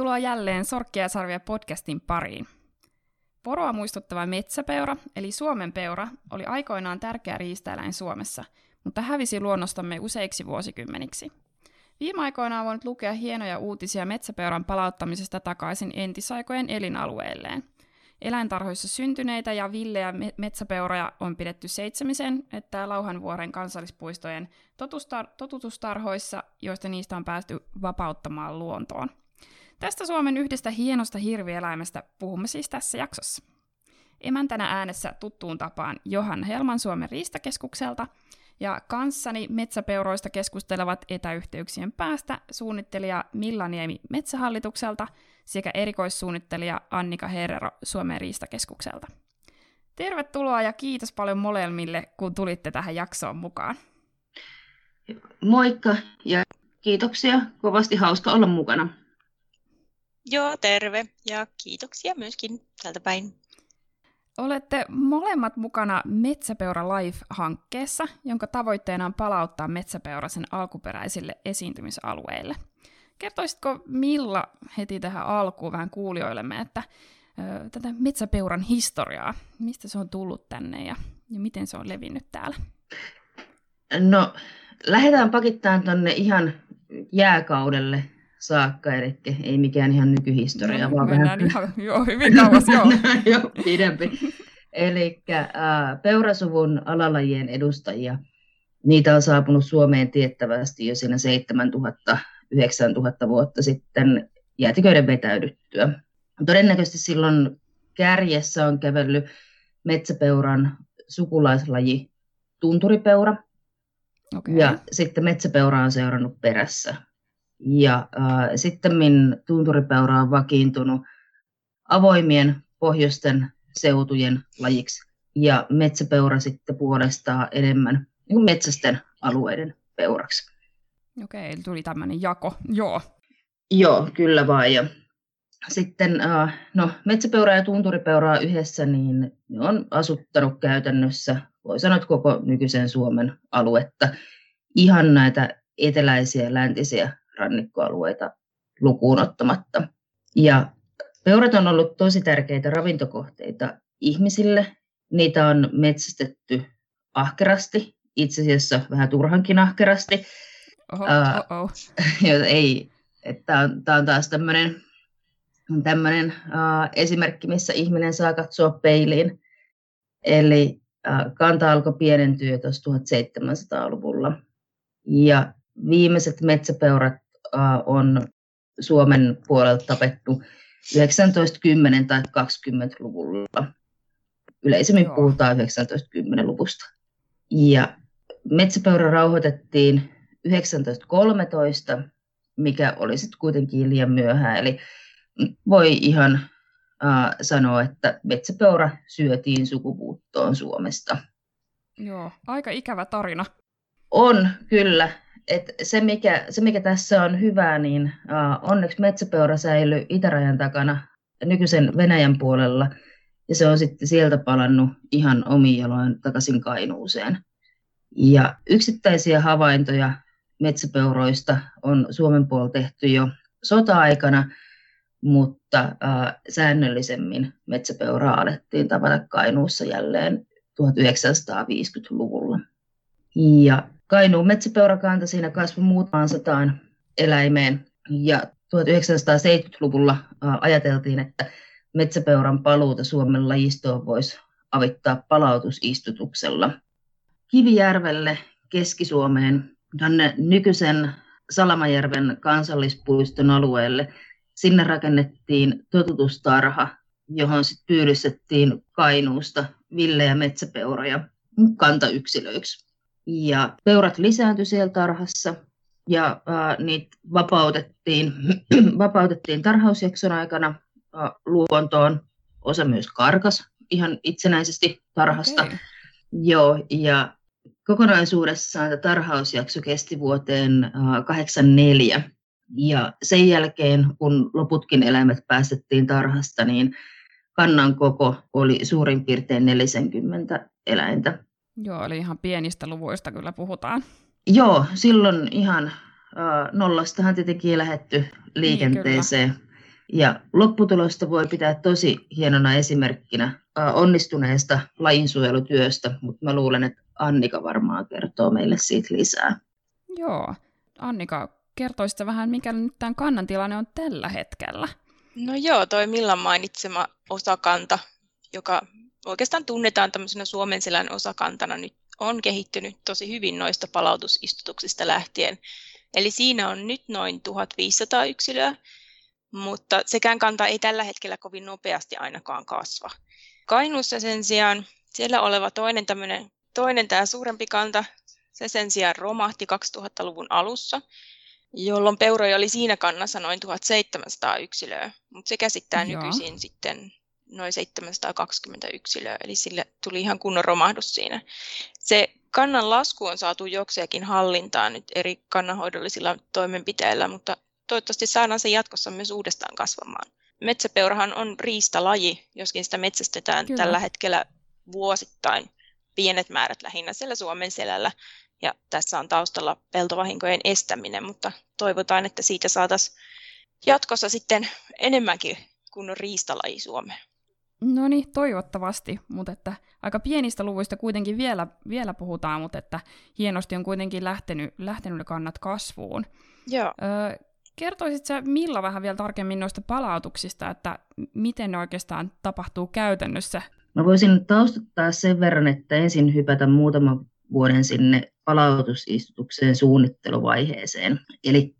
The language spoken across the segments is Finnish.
Tervetuloa jälleen Sorkkia Sarvia podcastin pariin. Poroa muistuttava metsäpeura, eli Suomen peura, oli aikoinaan tärkeä riistaeläin Suomessa, mutta hävisi luonnostamme useiksi vuosikymmeniksi. Viime aikoina on voinut lukea hienoja uutisia metsäpeuran palauttamisesta takaisin entisaikojen elinalueelleen. Eläintarhoissa syntyneitä ja villejä metsäpeuroja on pidetty seitsemisen, että Lauhanvuoren kansallispuistojen totutustarhoissa, joista niistä on päästy vapauttamaan luontoon. Tästä Suomen yhdestä hienosta hirvieläimestä puhumme siis tässä jaksossa. Emäntänä äänessä tuttuun tapaan Johan Helman Suomen riistakeskukselta ja kanssani metsäpeuroista keskustelevat etäyhteyksien päästä suunnittelija Milla Niemi Metsähallitukselta sekä erikoissuunnittelija Annika Herrero Suomen riistakeskukselta. Tervetuloa ja kiitos paljon molemmille, kun tulitte tähän jaksoon mukaan. Moikka ja kiitoksia. Kovasti hauska olla mukana. Joo, terve ja kiitoksia myöskin täältä päin. Olette molemmat mukana Metsäpeura Life-hankkeessa, jonka tavoitteena on palauttaa metsäpeura sen alkuperäisille esiintymisalueille. Kertoisitko Milla heti tähän alkuun vähän kuulijoillemme, että ö, tätä metsäpeuran historiaa, mistä se on tullut tänne ja, ja miten se on levinnyt täällä? No, lähdetään pakittaan tuonne ihan jääkaudelle saakka, eli ei mikään ihan nykyhistoria, no, vaan vähän... ihan joo, hyvin kauas, joo. jo pidempi. Eli äh, peurasuvun alalajien edustajia, niitä on saapunut Suomeen tiettävästi jo siinä 7000 9000 vuotta sitten jäätiköiden vetäydyttyä. Todennäköisesti silloin kärjessä on kävellyt metsäpeuran sukulaislaji tunturipeura, okay. ja sitten metsäpeura on seurannut perässä. Ja äh, sitten tunturipeura on vakiintunut avoimien pohjoisten seutujen lajiksi ja metsäpeura sitten puolestaan enemmän niin metsästen alueiden peuraksi. Okei, eli tuli tämmöinen jako, joo. Joo, kyllä vaan. Ja sitten äh, no, metsäpeuraa ja tunturipeuraa yhdessä, niin ne on asuttanut käytännössä, voi sanoa, että koko nykyisen Suomen aluetta. Ihan näitä eteläisiä ja läntisiä rannikkoalueita lukuun ottamatta. Ja peurat on ollut tosi tärkeitä ravintokohteita ihmisille. Niitä on metsästetty ahkerasti, itse asiassa vähän turhankin ahkerasti. Oho, uh, ei, tämä on, on taas tämmöinen tämmöinen uh, esimerkki, missä ihminen saa katsoa peiliin. Eli uh, kanta alkoi pienentyä tuossa 1700-luvulla. Ja viimeiset metsäpeurat on Suomen puolelta tapettu 1910- tai 20-luvulla. Yleisemmin Joo. puhutaan 1910-luvusta. Ja metsäpeura rauhoitettiin 1913, mikä oli sitten kuitenkin liian myöhään. Eli voi ihan äh, sanoa, että metsäpeura syötiin sukupuuttoon Suomesta. Joo, aika ikävä tarina. On, kyllä et se, mikä, se, mikä tässä on hyvää, niin uh, onneksi metsäpeura säilyy itärajan takana nykyisen Venäjän puolella, ja se on sitten sieltä palannut ihan omiin jaloin takaisin Kainuuseen. Ja yksittäisiä havaintoja metsäpeuroista on Suomen puolella tehty jo sota-aikana, mutta uh, säännöllisemmin metsäpeuraa alettiin tavata Kainuussa jälleen 1950-luvulla. Ja Kainuun metsäpeurakanta siinä kasvoi muutamaan sataan eläimeen ja 1970-luvulla ajateltiin, että metsäpeuran paluuta Suomen lajistoon voisi avittaa palautusistutuksella. Kivijärvelle Keski-Suomeen, tänne nykyisen Salamajärven kansallispuiston alueelle, sinne rakennettiin totutustarha, johon sitten pyydystettiin Kainuusta villejä metsäpeuroja kantayksilöiksi. Ja peurat lisääntyi siellä tarhassa ja äh, niitä vapautettiin, vapautettiin tarhausjakson aikana äh, luontoon. Osa myös karkas ihan itsenäisesti tarhasta. Okay. Joo, ja kokonaisuudessaan tämä tarhausjakso kesti vuoteen äh, 84. Ja sen jälkeen, kun loputkin eläimet päästettiin tarhasta, niin kannan koko oli suurin piirtein 40 eläintä. Joo, eli ihan pienistä luvuista kyllä puhutaan. Joo, silloin ihan nollastahan tietenkin lähetty liikenteeseen. Niin, ja lopputulosta voi pitää tosi hienona esimerkkinä onnistuneesta lajinsuojelutyöstä, mutta mä luulen, että Annika varmaan kertoo meille siitä lisää. Joo. Annika, kertoisitte vähän, mikä nyt tämän kannan tilanne on tällä hetkellä? No joo, toi Millan mainitsema osakanta, joka oikeastaan tunnetaan tämmöisenä Suomen selän osakantana, nyt on kehittynyt tosi hyvin noista palautusistutuksista lähtien. Eli siinä on nyt noin 1500 yksilöä, mutta sekään kanta ei tällä hetkellä kovin nopeasti ainakaan kasva. Kainuussa sen sijaan siellä oleva toinen tämmöinen, toinen tämä suurempi kanta, se sen sijaan romahti 2000-luvun alussa, jolloin peuroja oli siinä kannassa noin 1700 yksilöä, mutta se käsittää Joo. nykyisin sitten noin 720 yksilöä, eli sille tuli ihan kunnon romahdus siinä. Se kannan lasku on saatu jokseenkin hallintaan nyt eri kannanhoidollisilla toimenpiteillä, mutta toivottavasti saadaan se jatkossa myös uudestaan kasvamaan. Metsäpeurahan on riistalaji, joskin sitä metsästetään Kyllä. tällä hetkellä vuosittain pienet määrät lähinnä siellä Suomen selällä. Ja tässä on taustalla peltovahinkojen estäminen, mutta toivotaan, että siitä saataisiin jatkossa sitten enemmänkin kuin riistalaji Suomeen. No niin, toivottavasti, mutta että aika pienistä luvuista kuitenkin vielä, vielä puhutaan, mutta että hienosti on kuitenkin lähtenyt, lähtenyt kannat kasvuun. Joo. Öö, kertoisit sä Milla vähän vielä tarkemmin noista palautuksista, että miten ne oikeastaan tapahtuu käytännössä? Mä voisin taustuttaa sen verran, että ensin hypätä muutama vuoden sinne palautusistutukseen suunnitteluvaiheeseen. Eli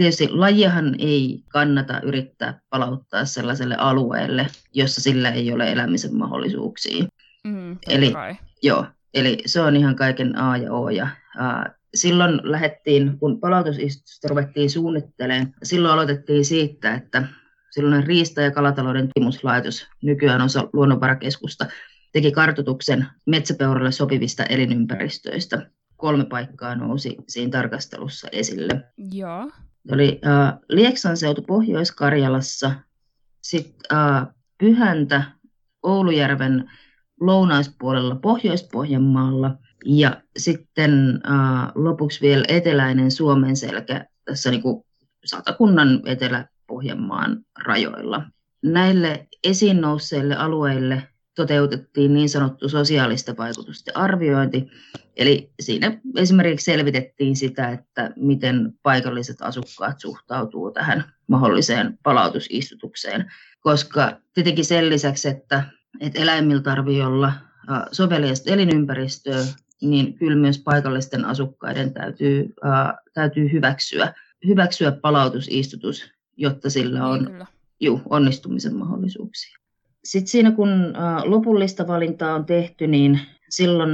tietysti lajiahan ei kannata yrittää palauttaa sellaiselle alueelle, jossa sillä ei ole elämisen mahdollisuuksia. Mm, eli, kai. joo, eli se on ihan kaiken A ja O. Ja, ää, silloin lähdettiin, kun palautusistutusta ruvettiin suunnittelemaan, silloin aloitettiin siitä, että silloin Riista- ja kalatalouden tutkimuslaitos, nykyään osa luonnonvarakeskusta, teki kartoituksen metsäpeuralle sopivista elinympäristöistä. Kolme paikkaa nousi siinä tarkastelussa esille. Joo. Oli äh, Lieksan seutu Pohjois-Karjalassa, sitten äh, Pyhäntä Oulujärven lounaispuolella Pohjois-Pohjanmaalla ja sitten äh, lopuksi vielä eteläinen Suomen selkä tässä niin kuin Satakunnan Etelä-Pohjanmaan rajoilla. Näille esiin nousseille alueille toteutettiin niin sanottu sosiaalisten vaikutusten arviointi. Eli siinä esimerkiksi selvitettiin sitä, että miten paikalliset asukkaat suhtautuu tähän mahdolliseen palautusistutukseen, koska tietenkin sen lisäksi, että, että eläimillä tarvii olla soveliasta elinympäristöä, niin kyllä myös paikallisten asukkaiden täytyy, ää, täytyy hyväksyä, hyväksyä palautusistutus, jotta sillä on niin, juu, onnistumisen mahdollisuuksia. Sitten siinä kun lopullista valintaa on tehty, niin silloin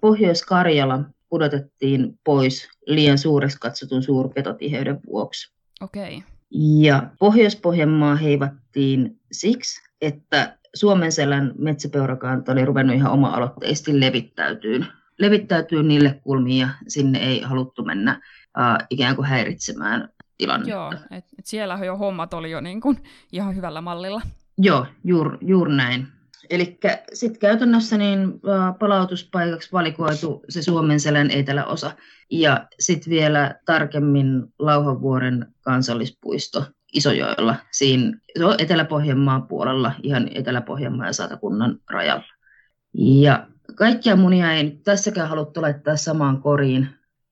Pohjois-Karjala pudotettiin pois liian suureksi katsotun suurpetotiheyden vuoksi. Okay. Ja Pohjois-Pohjanmaa heivattiin siksi, että Suomen selän metsäpeurakanta oli ruvennut ihan oma-aloitteisesti levittäytyyn, levittäytyy niille kulmiin ja sinne ei haluttu mennä uh, ikään kuin häiritsemään tilannetta. Joo, et, et siellä jo hommat oli jo niin kuin ihan hyvällä mallilla. Joo, juuri juur näin. Eli sitten käytännössä niin palautuspaikaksi valikoitu se Suomen selän eteläosa ja sitten vielä tarkemmin Lauhanvuoren kansallispuisto Isojoella, siinä Etelä-Pohjanmaan puolella, ihan Etelä-Pohjanmaan ja Satakunnan rajalla. Ja kaikkia munia ei nyt tässäkään haluttu laittaa samaan koriin,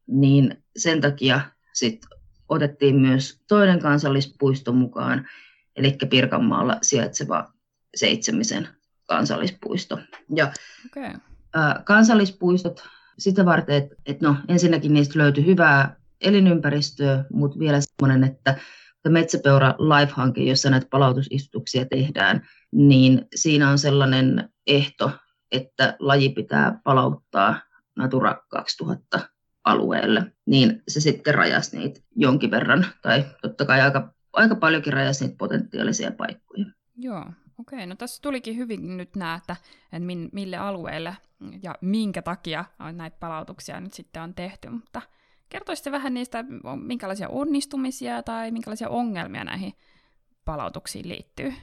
niin sen takia sitten otettiin myös toinen kansallispuisto mukaan, eli Pirkanmaalla sijaitseva seitsemisen kansallispuisto. Ja okay. ä, kansallispuistot sitä varten, että et no, ensinnäkin niistä löytyi hyvää elinympäristöä, mutta vielä semmoinen, että Metsäpeura Life-hanke, jossa näitä palautusistutuksia tehdään, niin siinä on sellainen ehto, että laji pitää palauttaa Natura 2000 alueelle, niin se sitten rajasi niitä jonkin verran, tai totta kai aika aika paljonkin rajasi niitä potentiaalisia paikkoja. Joo, okei. No tässä tulikin hyvin nyt nämä, että, että mille alueelle ja minkä takia näitä palautuksia nyt sitten on tehty, mutta kertoisitte vähän niistä, minkälaisia onnistumisia tai minkälaisia ongelmia näihin palautuksiin liittyy?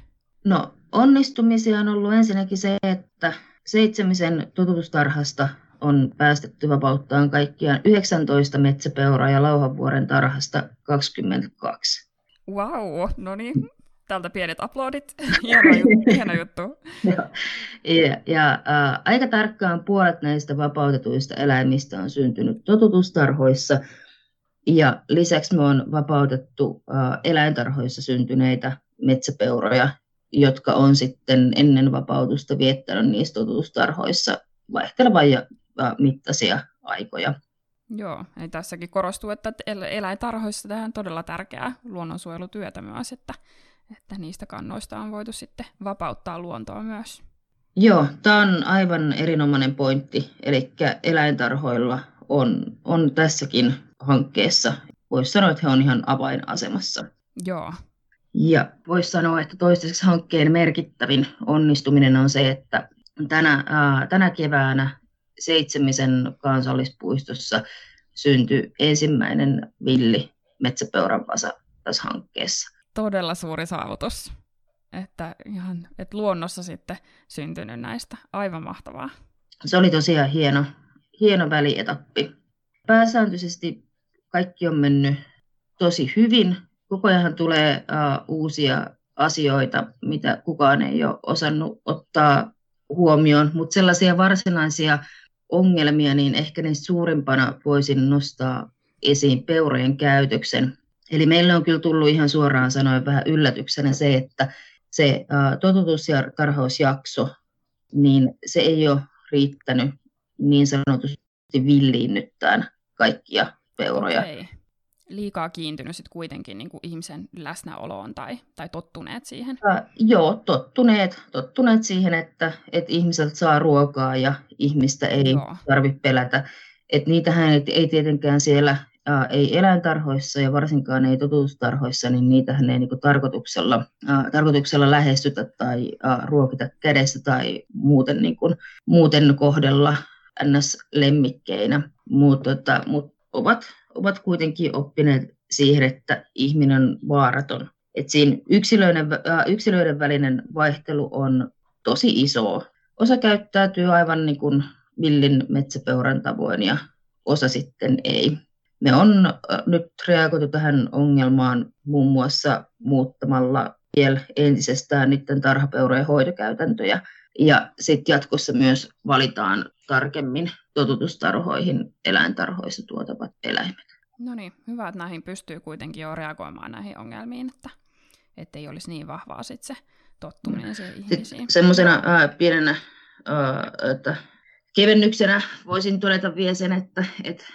No onnistumisia on ollut ensinnäkin se, että seitsemisen totutustarhasta on päästetty vapauttaan kaikkiaan 19 metsäpeuraa ja Lauhanvuoren tarhasta 22. Wow, no niin, tältä pienet aplodit. hieno, juttu, hieno juttu. ja, ja äh, aika tarkkaan puolet näistä vapautetuista eläimistä on syntynyt totutustarhoissa. Ja lisäksi me on vapautettu äh, eläintarhoissa syntyneitä metsäpeuroja, jotka on sitten ennen vapautusta viettänyt niissä totutustarhoissa vaihtelevan ja äh, mittaisia aikoja. Joo, eli tässäkin korostuu, että eläintarhoissa tehdään todella tärkeää luonnonsuojelutyötä myös, että että niistä kannoista on voitu sitten vapauttaa luontoa myös. Joo, tämä on aivan erinomainen pointti. Eli eläintarhoilla on, on tässäkin hankkeessa, voisi sanoa, että he on ihan avainasemassa. Joo. Ja voisi sanoa, että toistaiseksi hankkeen merkittävin onnistuminen on se, että tänä, ää, tänä keväänä Seitsemisen kansallispuistossa syntyi ensimmäinen villi metsäpeuran vasa tässä hankkeessa todella suuri saavutus. Että ihan, että luonnossa sitten syntynyt näistä. Aivan mahtavaa. Se oli tosiaan hieno, hieno välietappi. Pääsääntöisesti kaikki on mennyt tosi hyvin. Koko ajan tulee uh, uusia asioita, mitä kukaan ei ole osannut ottaa huomioon, mutta sellaisia varsinaisia ongelmia, niin ehkä ne suurimpana voisin nostaa esiin peurojen käytöksen. Eli meille on kyllä tullut ihan suoraan sanoen vähän yllätyksenä se, että se totutus- ja niin se ei ole riittänyt niin sanotusti villiinnyttään kaikkia peuroja. Okay. Liikaa kiintynyt sitten kuitenkin niin kuin ihmisen läsnäoloon tai, tai tottuneet siihen? Ä, joo, tottuneet, tottuneet siihen, että, että ihmiseltä saa ruokaa ja ihmistä ei tarvitse pelätä. Et niitähän ei, ei tietenkään siellä ää, ei eläintarhoissa ja varsinkaan ei totuustarhoissa, niin niitähän ei niin tarkoituksella, ää, tarkoituksella lähestytä tai ää, ruokita kädessä tai muuten, niin kuin, muuten kohdella ns-lemmikkeinä, mutta tota, mut ovat, ovat kuitenkin oppineet siihen, että ihminen on vaaraton. Et siinä yksilöiden, yksilöiden välinen vaihtelu on tosi iso. Osa käyttäytyy aivan niin kuin villin metsäpeuran tavoin ja osa sitten ei. Me on nyt reagoitu tähän ongelmaan muun muassa muuttamalla vielä entisestään niiden tarhapeurojen hoitokäytäntöjä. Ja sitten jatkossa myös valitaan tarkemmin totutustarhoihin eläintarhoissa tuotavat eläimet. No niin, hyvä, että näihin pystyy kuitenkin jo reagoimaan näihin ongelmiin, että ei olisi niin vahvaa sit se tottuminen siihen ihmisiin. Semmoisena pienenä äh, että kevennyksenä voisin todeta vielä sen, että, että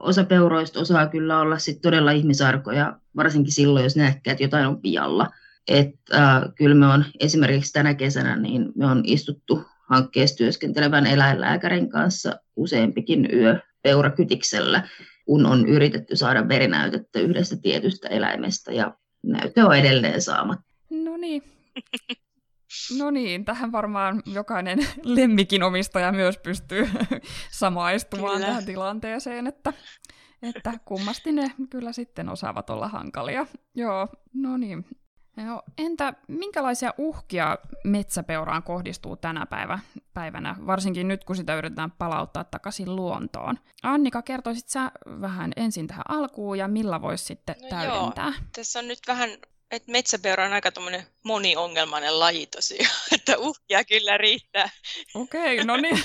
osa peuroista osaa kyllä olla sit todella ihmisarkoja, varsinkin silloin, jos näkee, että jotain on pialla. Et, äh, kyllä me on esimerkiksi tänä kesänä niin me on istuttu hankkeessa työskentelevän eläinlääkärin kanssa useampikin yö peurakytiksellä, kun on yritetty saada verinäytettä yhdestä tietystä eläimestä ja näyte on edelleen saamatta. No niin. No niin, tähän varmaan jokainen lemmikin omistaja myös pystyy samaistumaan kyllä. tähän tilanteeseen, että, että kummasti ne kyllä sitten osaavat olla hankalia. Joo, no niin. No, entä minkälaisia uhkia metsäpeuraan kohdistuu tänä päivä, päivänä, varsinkin nyt kun sitä yritetään palauttaa takaisin luontoon? Annika, kertoisit sä vähän ensin tähän alkuun ja millä voisi sitten no täydentää? Joo, tässä on nyt vähän että metsäpeura on aika moniongelmainen laji tosiaan, että uhkia kyllä riittää. Okei, okay, no niin.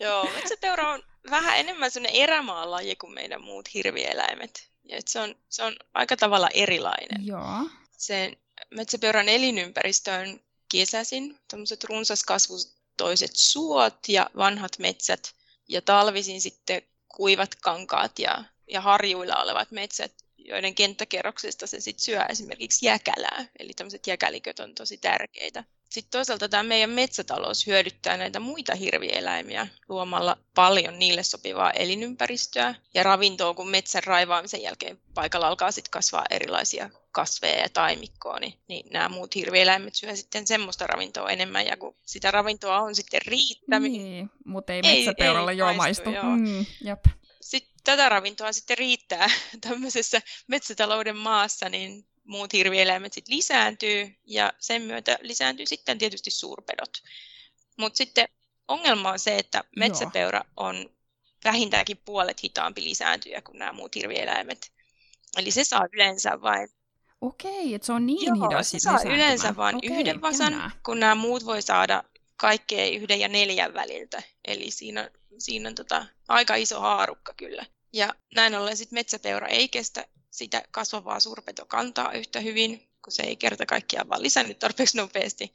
Joo, metsäpeura on vähän enemmän sellainen erämaan laji kuin meidän muut hirvieläimet. Ja se, on, se on aika tavalla erilainen. Joo. Sen metsäpeuran elinympäristö on kesäisin, tämmöiset runsaskasvutoiset suot ja vanhat metsät, ja talvisin sitten kuivat kankaat ja, ja harjuilla olevat metsät, joiden kenttäkerroksista se sit syö esimerkiksi jäkälää. Eli tämmöiset jäkäliköt on tosi tärkeitä. Sitten toisaalta tämä meidän metsätalous hyödyttää näitä muita hirvieläimiä luomalla paljon niille sopivaa elinympäristöä ja ravintoa, kun metsän raivaamisen jälkeen paikalla alkaa sitten kasvaa erilaisia kasveja ja taimikkoa, niin, niin nämä muut hirvieläimet syö sitten semmoista ravintoa enemmän, ja kun sitä ravintoa on sitten riittämiin. Niin, mutta ei metsäpeuralle jo maistu. maistu. Mm, jep tätä ravintoa sitten riittää tämmöisessä metsätalouden maassa, niin muut hirvieläimet sitten lisääntyy ja sen myötä lisääntyy sitten tietysti suurpedot. Mutta sitten ongelma on se, että metsäpeura on vähintäänkin puolet hitaampi lisääntyjä kuin nämä muut hirvieläimet. Eli se saa yleensä vain Okei, että se on niin Joo, hidas se saa yleensä vain Okei, yhden vasan, jännää. kun nämä muut voi saada kaikkea yhden ja neljän väliltä. Eli siinä, siinä on tota, aika iso haarukka kyllä. Ja näin ollen sit metsäpeura ei kestä sitä kasvavaa suurpetokantaa yhtä hyvin, kun se ei kerta kaikkiaan vaan lisännyt tarpeeksi nopeasti.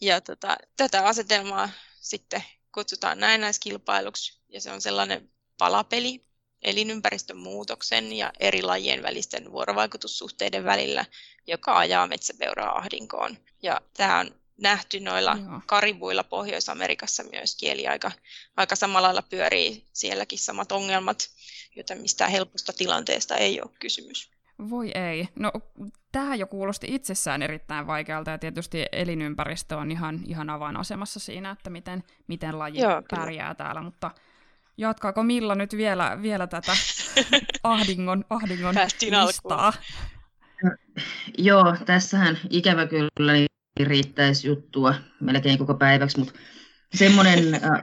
Ja tota, tätä asetelmaa sitten kutsutaan näennäiskilpailuksi, ja se on sellainen palapeli elinympäristön muutoksen ja eri lajien välisten vuorovaikutussuhteiden välillä, joka ajaa metsäpeuraa ahdinkoon. Ja tämä on nähty noilla Joo. karibuilla Pohjois-Amerikassa myöskin, eli aika, aika samalla lailla pyörii sielläkin samat ongelmat, joten mistään helposta tilanteesta ei ole kysymys. Voi ei. No, tähän jo kuulosti itsessään erittäin vaikealta, ja tietysti elinympäristö on ihan, ihan avainasemassa siinä, että miten, miten laji Joo, Joo, kyllä. pärjää täällä, mutta jatkaako Milla nyt vielä, vielä tätä ahdingon, ahdingon Päästiin alkuun. listaa? Joo, tässähän ikävä kyllä niin riittäisi juttua melkein koko päiväksi, mutta semmoinen, äh,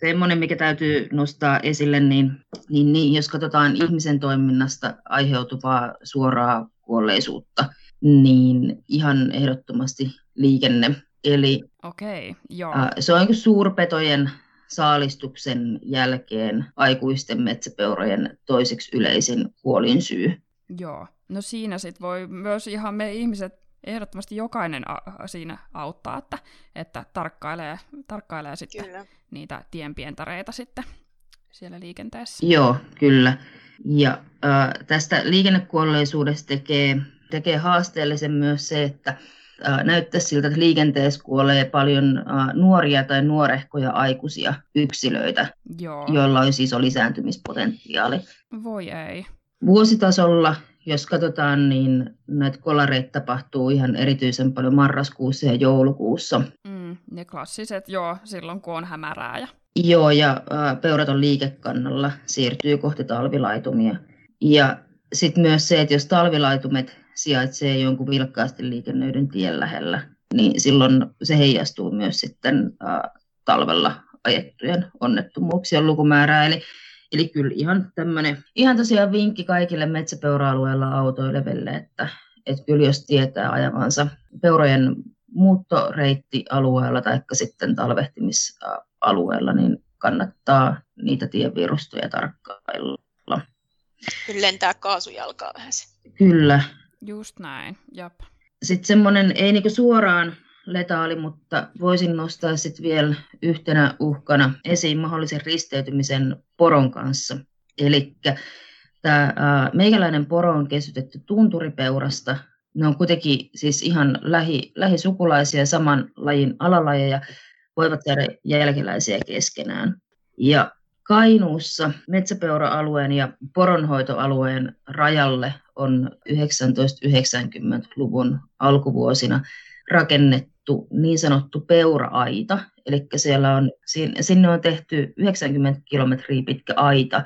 semmoinen mikä täytyy nostaa esille, niin, niin, niin jos katsotaan ihmisen toiminnasta aiheutuvaa suoraa kuolleisuutta, niin ihan ehdottomasti liikenne. Eli Okei, joo. äh, se on niin suurpetojen saalistuksen jälkeen aikuisten metsäpeurojen toiseksi yleisin kuolinsyy. Joo, no siinä sitten voi myös ihan me ihmiset, ehdottomasti jokainen a- siinä auttaa, että, että tarkkailee, tarkkailee sitten Kyllä. niitä tienpientareita sitten siellä liikenteessä. Joo, kyllä. Ja äh, tästä liikennekuolleisuudesta tekee, tekee haasteellisen myös se, että näyttäisi siltä, että liikenteessä kuolee paljon nuoria tai nuorehkoja aikuisia yksilöitä, Joo, joilla olisi iso lisääntymispotentiaali. voi ei. Vuositasolla, jos katsotaan, niin näitä kolareita tapahtuu ihan erityisen paljon marraskuussa ja joulukuussa. Mm, ne klassiset, joo, silloin kun on hämärää. Ja... Joo, ja ää, peuraton liikekannalla siirtyy kohti talvilaitumia. Ja sitten myös se, että jos talvilaitumet sijaitsee jonkun vilkkaasti liikennöidyn tien lähellä, niin silloin se heijastuu myös sitten ää, talvella ajettujen onnettomuuksien lukumäärää. Eli, eli kyllä ihan tämmöinen, ihan tosiaan vinkki kaikille metsäpeura-alueella autoileville, että, että kyllä jos tietää ajavansa peurojen muuttoreittialueella tai sitten talvehtimisalueella, niin kannattaa niitä tievirustoja tarkkailla. Kyllä lentää kaasujalkaa vähän se. Kyllä. Just näin, jap. Sitten semmoinen, ei niinku suoraan letaali, mutta voisin nostaa sitten vielä yhtenä uhkana esiin mahdollisen risteytymisen poron kanssa. Eli tämä meikäläinen poro on kesytetty tunturipeurasta. Ne on kuitenkin siis ihan lähi, lähisukulaisia, saman lajin alalajeja, voivat jäädä jälkeläisiä keskenään. Ja Kainuussa metsäpeura-alueen ja poronhoitoalueen rajalle on 1990-luvun alkuvuosina rakennettu niin sanottu peura-aita. Eli siellä on, sinne on tehty 90 kilometriä pitkä aita,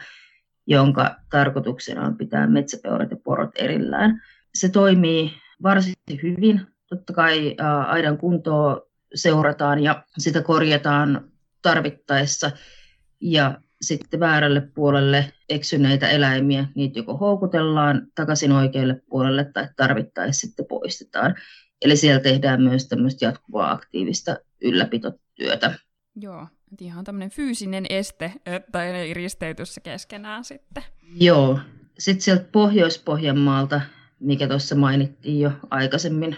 jonka tarkoituksena on pitää metsäpeurat ja porot erillään. Se toimii varsin hyvin. Totta kai aidan kuntoa seurataan ja sitä korjataan tarvittaessa. Ja sitten väärälle puolelle eksyneitä eläimiä, niitä joko houkutellaan takaisin oikealle puolelle tai tarvittaessa sitten poistetaan. Eli siellä tehdään myös tämmöistä jatkuvaa aktiivista ylläpitotyötä. Joo, et ihan tämmöinen fyysinen este, että ei risteyty se keskenään sitten. Joo. Sitten sieltä Pohjois-Pohjanmaalta, mikä tuossa mainittiin jo aikaisemmin,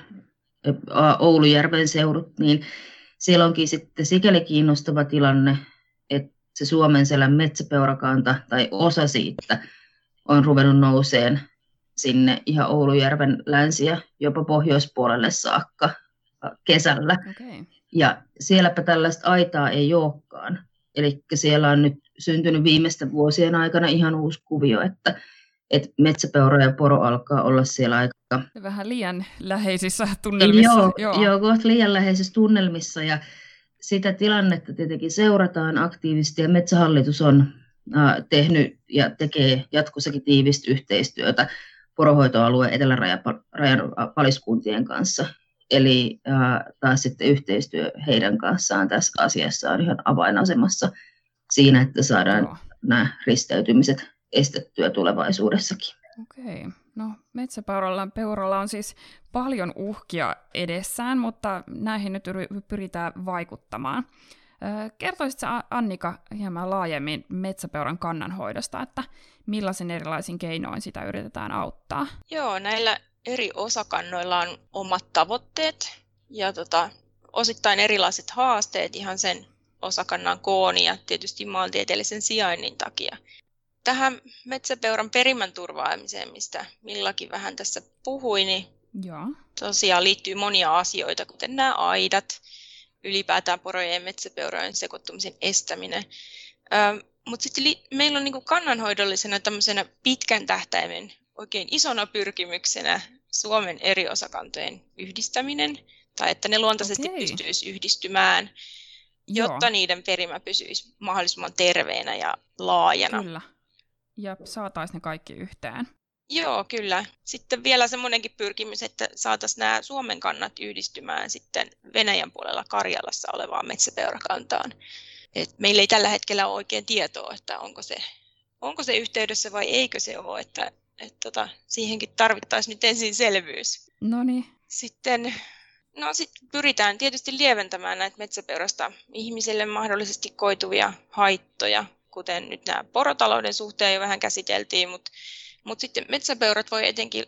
Oulujärven seudut, niin siellä onkin sitten sikäli kiinnostava tilanne, että se Suomenselän metsäpeurakanta tai osa siitä on ruvennut nouseen sinne ihan Oulujärven länsi- ja jopa pohjoispuolelle saakka kesällä. Okay. Ja sielläpä tällaista aitaa ei olekaan. Eli siellä on nyt syntynyt viimeisten vuosien aikana ihan uusi kuvio, että, että metsäpeura ja poro alkaa olla siellä aika... Vähän liian läheisissä tunnelmissa. Joo, joo. joo kohta liian läheisissä tunnelmissa ja sitä tilannetta tietenkin seurataan aktiivisesti ja Metsähallitus on tehnyt ja tekee jatkossakin tiivistä yhteistyötä porohoitoalueen etelärajan paliskuntien kanssa. Eli taas sitten yhteistyö heidän kanssaan tässä asiassa on ihan avainasemassa siinä, että saadaan nämä risteytymiset estettyä tulevaisuudessakin. Okei. No metsäpeuralla peuralla on siis paljon uhkia edessään, mutta näihin nyt pyritään vaikuttamaan. Kertoisitko Annika hieman laajemmin metsäpeuran kannanhoidosta, että millaisin erilaisin keinoin sitä yritetään auttaa? Joo, näillä eri osakannoilla on omat tavoitteet ja tota, osittain erilaiset haasteet ihan sen osakannan koon ja tietysti maantieteellisen sijainnin takia. Tähän metsäpeuran perimän turvaamiseen, mistä Millakin vähän tässä puhui, niin Joo. tosiaan liittyy monia asioita, kuten nämä aidat, ylipäätään porojen ja metsäpeurojen sekoittumisen estäminen. Mutta sitten li- meillä on niinku kannanhoidollisena tämmöisenä pitkän tähtäimen oikein isona pyrkimyksenä Suomen eri osakantojen yhdistäminen, tai että ne luontaisesti okay. pystyisi yhdistymään, jotta Joo. niiden perimä pysyisi mahdollisimman terveenä ja laajana. Kyllä. Ja saataisiin ne kaikki yhteen. Joo, kyllä. Sitten vielä semmoinenkin pyrkimys, että saataisiin nämä Suomen kannat yhdistymään sitten Venäjän puolella Karjalassa olevaan metsäpeurakantaan. Et meillä ei tällä hetkellä ole oikein tietoa, että onko se, onko se yhteydessä vai eikö se ole, että et tota, siihenkin tarvittaisiin nyt ensin selvyys. No niin. Sitten no sit pyritään tietysti lieventämään näitä metsäpeurasta ihmisille mahdollisesti koituvia haittoja, kuten nyt nämä porotalouden suhteen jo vähän käsiteltiin, mutta mut sitten metsäpeurat voi etenkin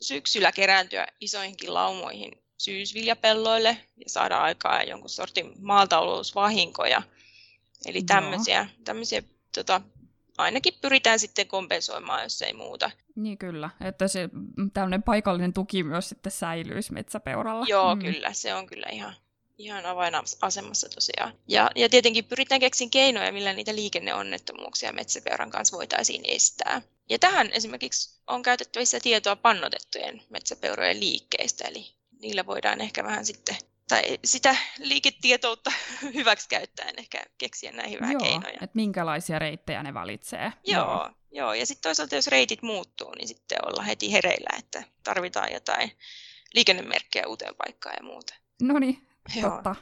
syksyllä kerääntyä isoihinkin laumoihin syysviljapelloille ja saada aikaa jonkun sortin maaltauluusvahinkoja. Eli tämmöisiä, tämmöisiä tota, ainakin pyritään sitten kompensoimaan, jos ei muuta. Niin kyllä, että se tämmöinen paikallinen tuki myös sitten säilyisi metsäpeuralla. Joo, mm. kyllä, se on kyllä ihan, ihan avainasemassa tosiaan. Ja, ja tietenkin pyritään keksin keinoja, millä niitä liikenneonnettomuuksia metsäpeuran kanssa voitaisiin estää. Ja tähän esimerkiksi on käytettävissä tietoa pannotettujen metsäpeurojen liikkeistä, eli niillä voidaan ehkä vähän sitten tai sitä liiketietoutta hyväksi käyttäen ehkä keksiä näihin vähän joo, keinoja. että minkälaisia reittejä ne valitsee. Joo, joo. joo. ja sitten toisaalta jos reitit muuttuu, niin sitten olla heti hereillä, että tarvitaan jotain liikennemerkkejä uuteen paikkaan ja muuta. No niin, totta.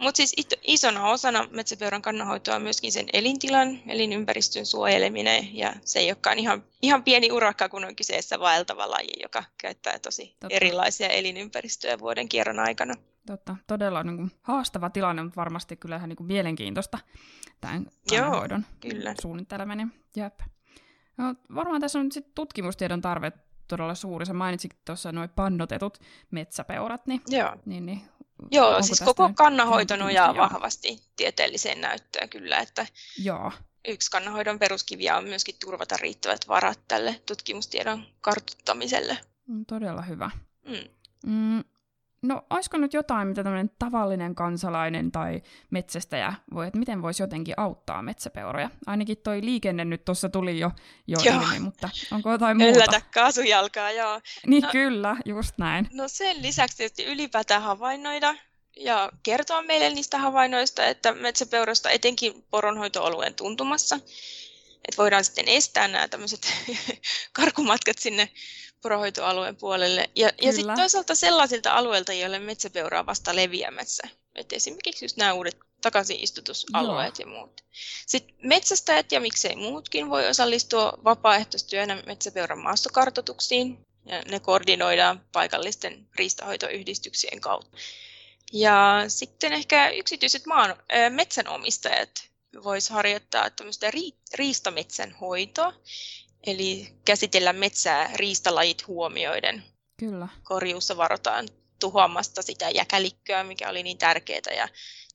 Mutta siis isona osana metsäpeuran kannanhoitoa on myöskin sen elintilan, elinympäristön suojeleminen, ja se ei olekaan ihan, ihan pieni urakka, kun on kyseessä vaeltava laji, joka käyttää tosi Totta. erilaisia elinympäristöjä vuoden kierron aikana. Totta, todella niin kuin, haastava tilanne, mutta varmasti kyllä ihan niin kuin, mielenkiintoista tämän kannanhoidon Joo, kyllä. suunnitteleminen. Jep. No, varmaan tässä on nyt sit tutkimustiedon tarve todella suuri. Sä mainitsit tuossa noin pannotetut metsäpeurat, niin, Joo. niin, niin Joo, siis koko kannanhoito nojaa vahvasti tieteelliseen näyttöön kyllä, että Joo. yksi kannanhoidon peruskiviä on myöskin turvata riittävät varat tälle tutkimustiedon kartuttamiselle. Mm, todella hyvä. Mm. Mm, no, olisiko nyt jotain, mitä tämmöinen tavallinen kansalainen tai metsästäjä voi, että miten voisi jotenkin auttaa metsäpeuroja? Ainakin toi liikenne nyt tuossa tuli jo, jo ilmi, mutta onko jotain muuta? Yllätä kaasujalkaa, joo. Niin no, kyllä, just näin. No sen lisäksi tietysti ylipäätään havainnoida ja kertoa meille niistä havainnoista, että metsäpeurasta etenkin poronhoitoalueen tuntumassa, että voidaan sitten estää nämä tämmöiset karkumatkat sinne porohoitoalueen puolelle. Ja, ja sitten toisaalta sellaisilta alueilta, joille metsäpeura on vasta leviämässä. Et esimerkiksi just nämä uudet takaisinistutusalueet Joo. ja muut. Sitten metsästäjät ja miksei muutkin voi osallistua vapaaehtoistyönä metsäpeuran maastokartoituksiin. Ja ne koordinoidaan paikallisten riistahoitoyhdistyksien kautta. Ja sitten ehkä yksityiset maan, metsänomistajat vois harjoittaa tämmöistä riistametsän hoitoa, eli käsitellä metsää riistalajit huomioiden. Kyllä. Korjuussa varotaan tuhoamasta sitä jäkälikköä, mikä oli niin tärkeää, ja,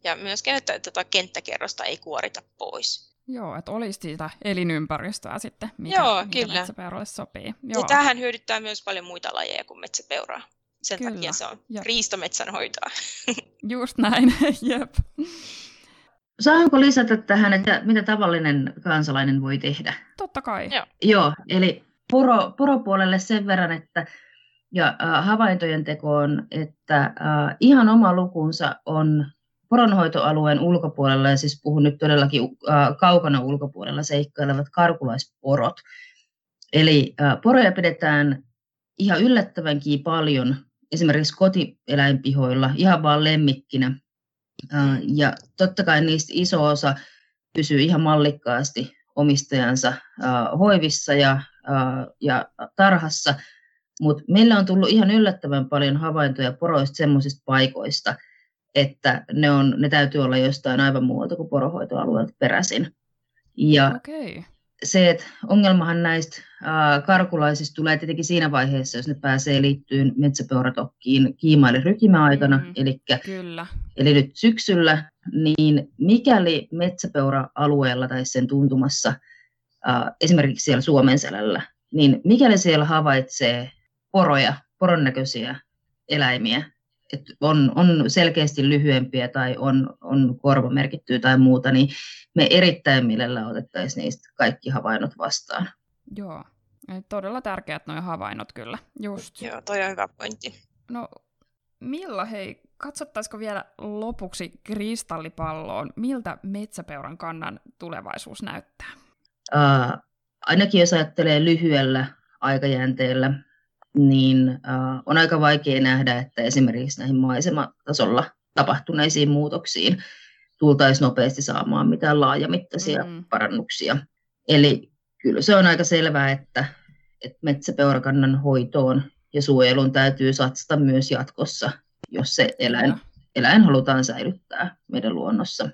ja myöskään, että tuota kenttäkerrosta ei kuorita pois. Joo, että olisi sitä elinympäristöä sitten, mikä, Joo, mikä kyllä. metsäpeuralle sopii. Joo. Ja tähän hyödyttää myös paljon muita lajeja kuin metsäpeuraa. Sen kyllä. takia se on Jep. riistometsän hoitoa. Just näin, jep. Saanko lisätä tähän, että mitä tavallinen kansalainen voi tehdä? Totta kai. Joo, Joo eli poro, poropuolelle sen verran, että ja äh, havaintojen tekoon, että äh, ihan oma lukunsa on poronhoitoalueen ulkopuolella, ja siis puhun nyt todellakin äh, kaukana ulkopuolella seikkailevat karkulaisporot. Eli äh, poroja pidetään ihan yllättävänkin paljon esimerkiksi kotieläinpihoilla ihan vaan lemmikkinä. Ja totta kai niistä iso osa pysyy ihan mallikkaasti omistajansa hoivissa ja, ja tarhassa, mutta meillä on tullut ihan yllättävän paljon havaintoja poroista semmoisista paikoista, että ne, on, ne täytyy olla jostain aivan muualta kuin porohoitoalueelta peräisin. Ja okay se, että ongelmahan näistä karkulaisista tulee tietenkin siinä vaiheessa, jos ne pääsee liittyyn metsäpeuratokkiin kiimaille rykimäaikana, mm, eli, kyllä. eli nyt syksyllä, niin mikäli metsäpeura-alueella tai sen tuntumassa, esimerkiksi siellä Suomen selällä, niin mikäli siellä havaitsee poroja, poron näköisiä eläimiä, että on, on selkeästi lyhyempiä tai on, on korvamerkittyä tai muuta, niin me erittäin mielellä otettaisiin niistä kaikki havainnot vastaan. Joo, todella tärkeät nuo havainnot kyllä, just. Joo, toi on hyvä pointti. No Milla, hei, katsottaisiko vielä lopuksi kristallipalloon, miltä metsäpeuran kannan tulevaisuus näyttää? Uh, ainakin jos ajattelee lyhyellä aikajänteellä, niin uh, on aika vaikea nähdä, että esimerkiksi näihin maisematasolla tapahtuneisiin muutoksiin tultaisiin nopeasti saamaan mitään laajamittaisia mm. parannuksia. Eli kyllä se on aika selvää, että, että metsäpeurakannan hoitoon ja suojeluun täytyy satsata myös jatkossa, jos se eläin, eläin halutaan säilyttää meidän luonnossa.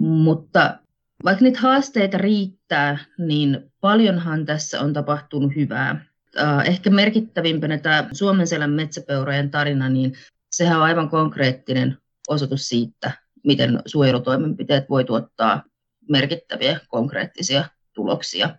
Mutta vaikka niitä haasteita riittää, niin paljonhan tässä on tapahtunut hyvää. Äh, ehkä merkittävimpänä tämä Suomen selän metsäpeurojen tarina, niin sehän on aivan konkreettinen osoitus siitä, miten suojelutoimenpiteet voi tuottaa merkittäviä konkreettisia tuloksia.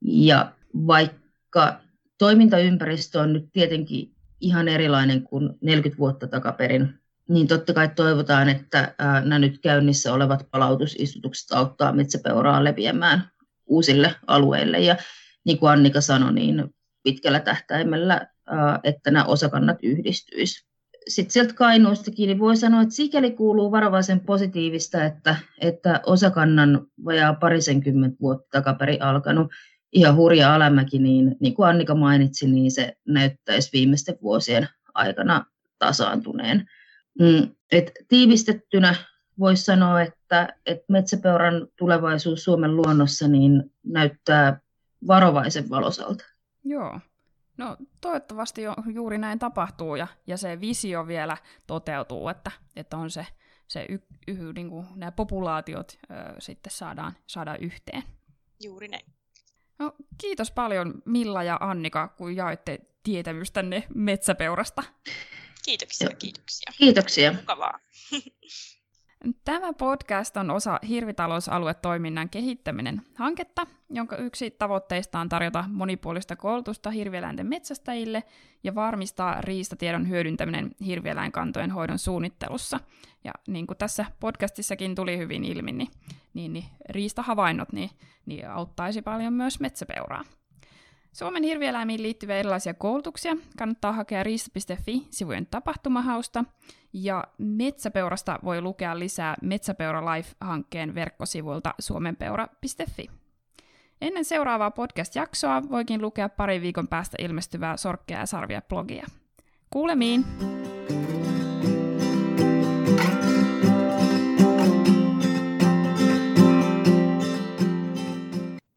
Ja vaikka toimintaympäristö on nyt tietenkin ihan erilainen kuin 40 vuotta takaperin, niin totta kai toivotaan, että nämä nyt käynnissä olevat palautusistutukset auttaa metsäpeuraa leviämään uusille alueille. Ja niin kuin Annika sanoi, niin pitkällä tähtäimellä, että nämä osakannat yhdistyisivät. Sitten sieltä Kainuustakin niin voi sanoa, että sikäli kuuluu varovaisen positiivista, että, että osakannan vajaa parisenkymmentä vuotta takaperin alkanut ihan hurja alamäki, niin, niin kuin Annika mainitsi, niin se näyttäisi viimeisten vuosien aikana tasaantuneen. Mm, et tiivistettynä voisi sanoa, että, että metsäpeuran tulevaisuus Suomen luonnossa niin näyttää varovaisen valosalta. Joo. No toivottavasti jo, juuri näin tapahtuu ja, ja se visio vielä toteutuu, että, että on se, se y, y, niin kuin nämä populaatiot ö, sitten saadaan, saadaan yhteen. Juuri näin. No, kiitos paljon Milla ja Annika, kun jaoitte tietämystänne metsäpeurasta. Kiitoksia, kiitoksia. Kiitoksia. Mukavaa. Tämä podcast on osa Hirvitalousaluetoiminnan kehittäminen hanketta, jonka yksi tavoitteista on tarjota monipuolista koulutusta hirvieläinten metsästäjille ja varmistaa riistatiedon hyödyntäminen hirvieläinkantojen hoidon suunnittelussa. Ja niin kuin tässä podcastissakin tuli hyvin ilmi, niin, niin, niin riistahavainnot niin, niin auttaisi paljon myös metsäpeuraa. Suomen hirvieläimiin liittyviä erilaisia koulutuksia kannattaa hakea riista.fi-sivujen tapahtumahausta, ja Metsäpeurasta voi lukea lisää Metsäpeura Life-hankkeen verkkosivuilta suomenpeura.fi. Ennen seuraavaa podcast-jaksoa voikin lukea pari viikon päästä ilmestyvää Sorkkea ja Sarvia blogia. Kuulemiin!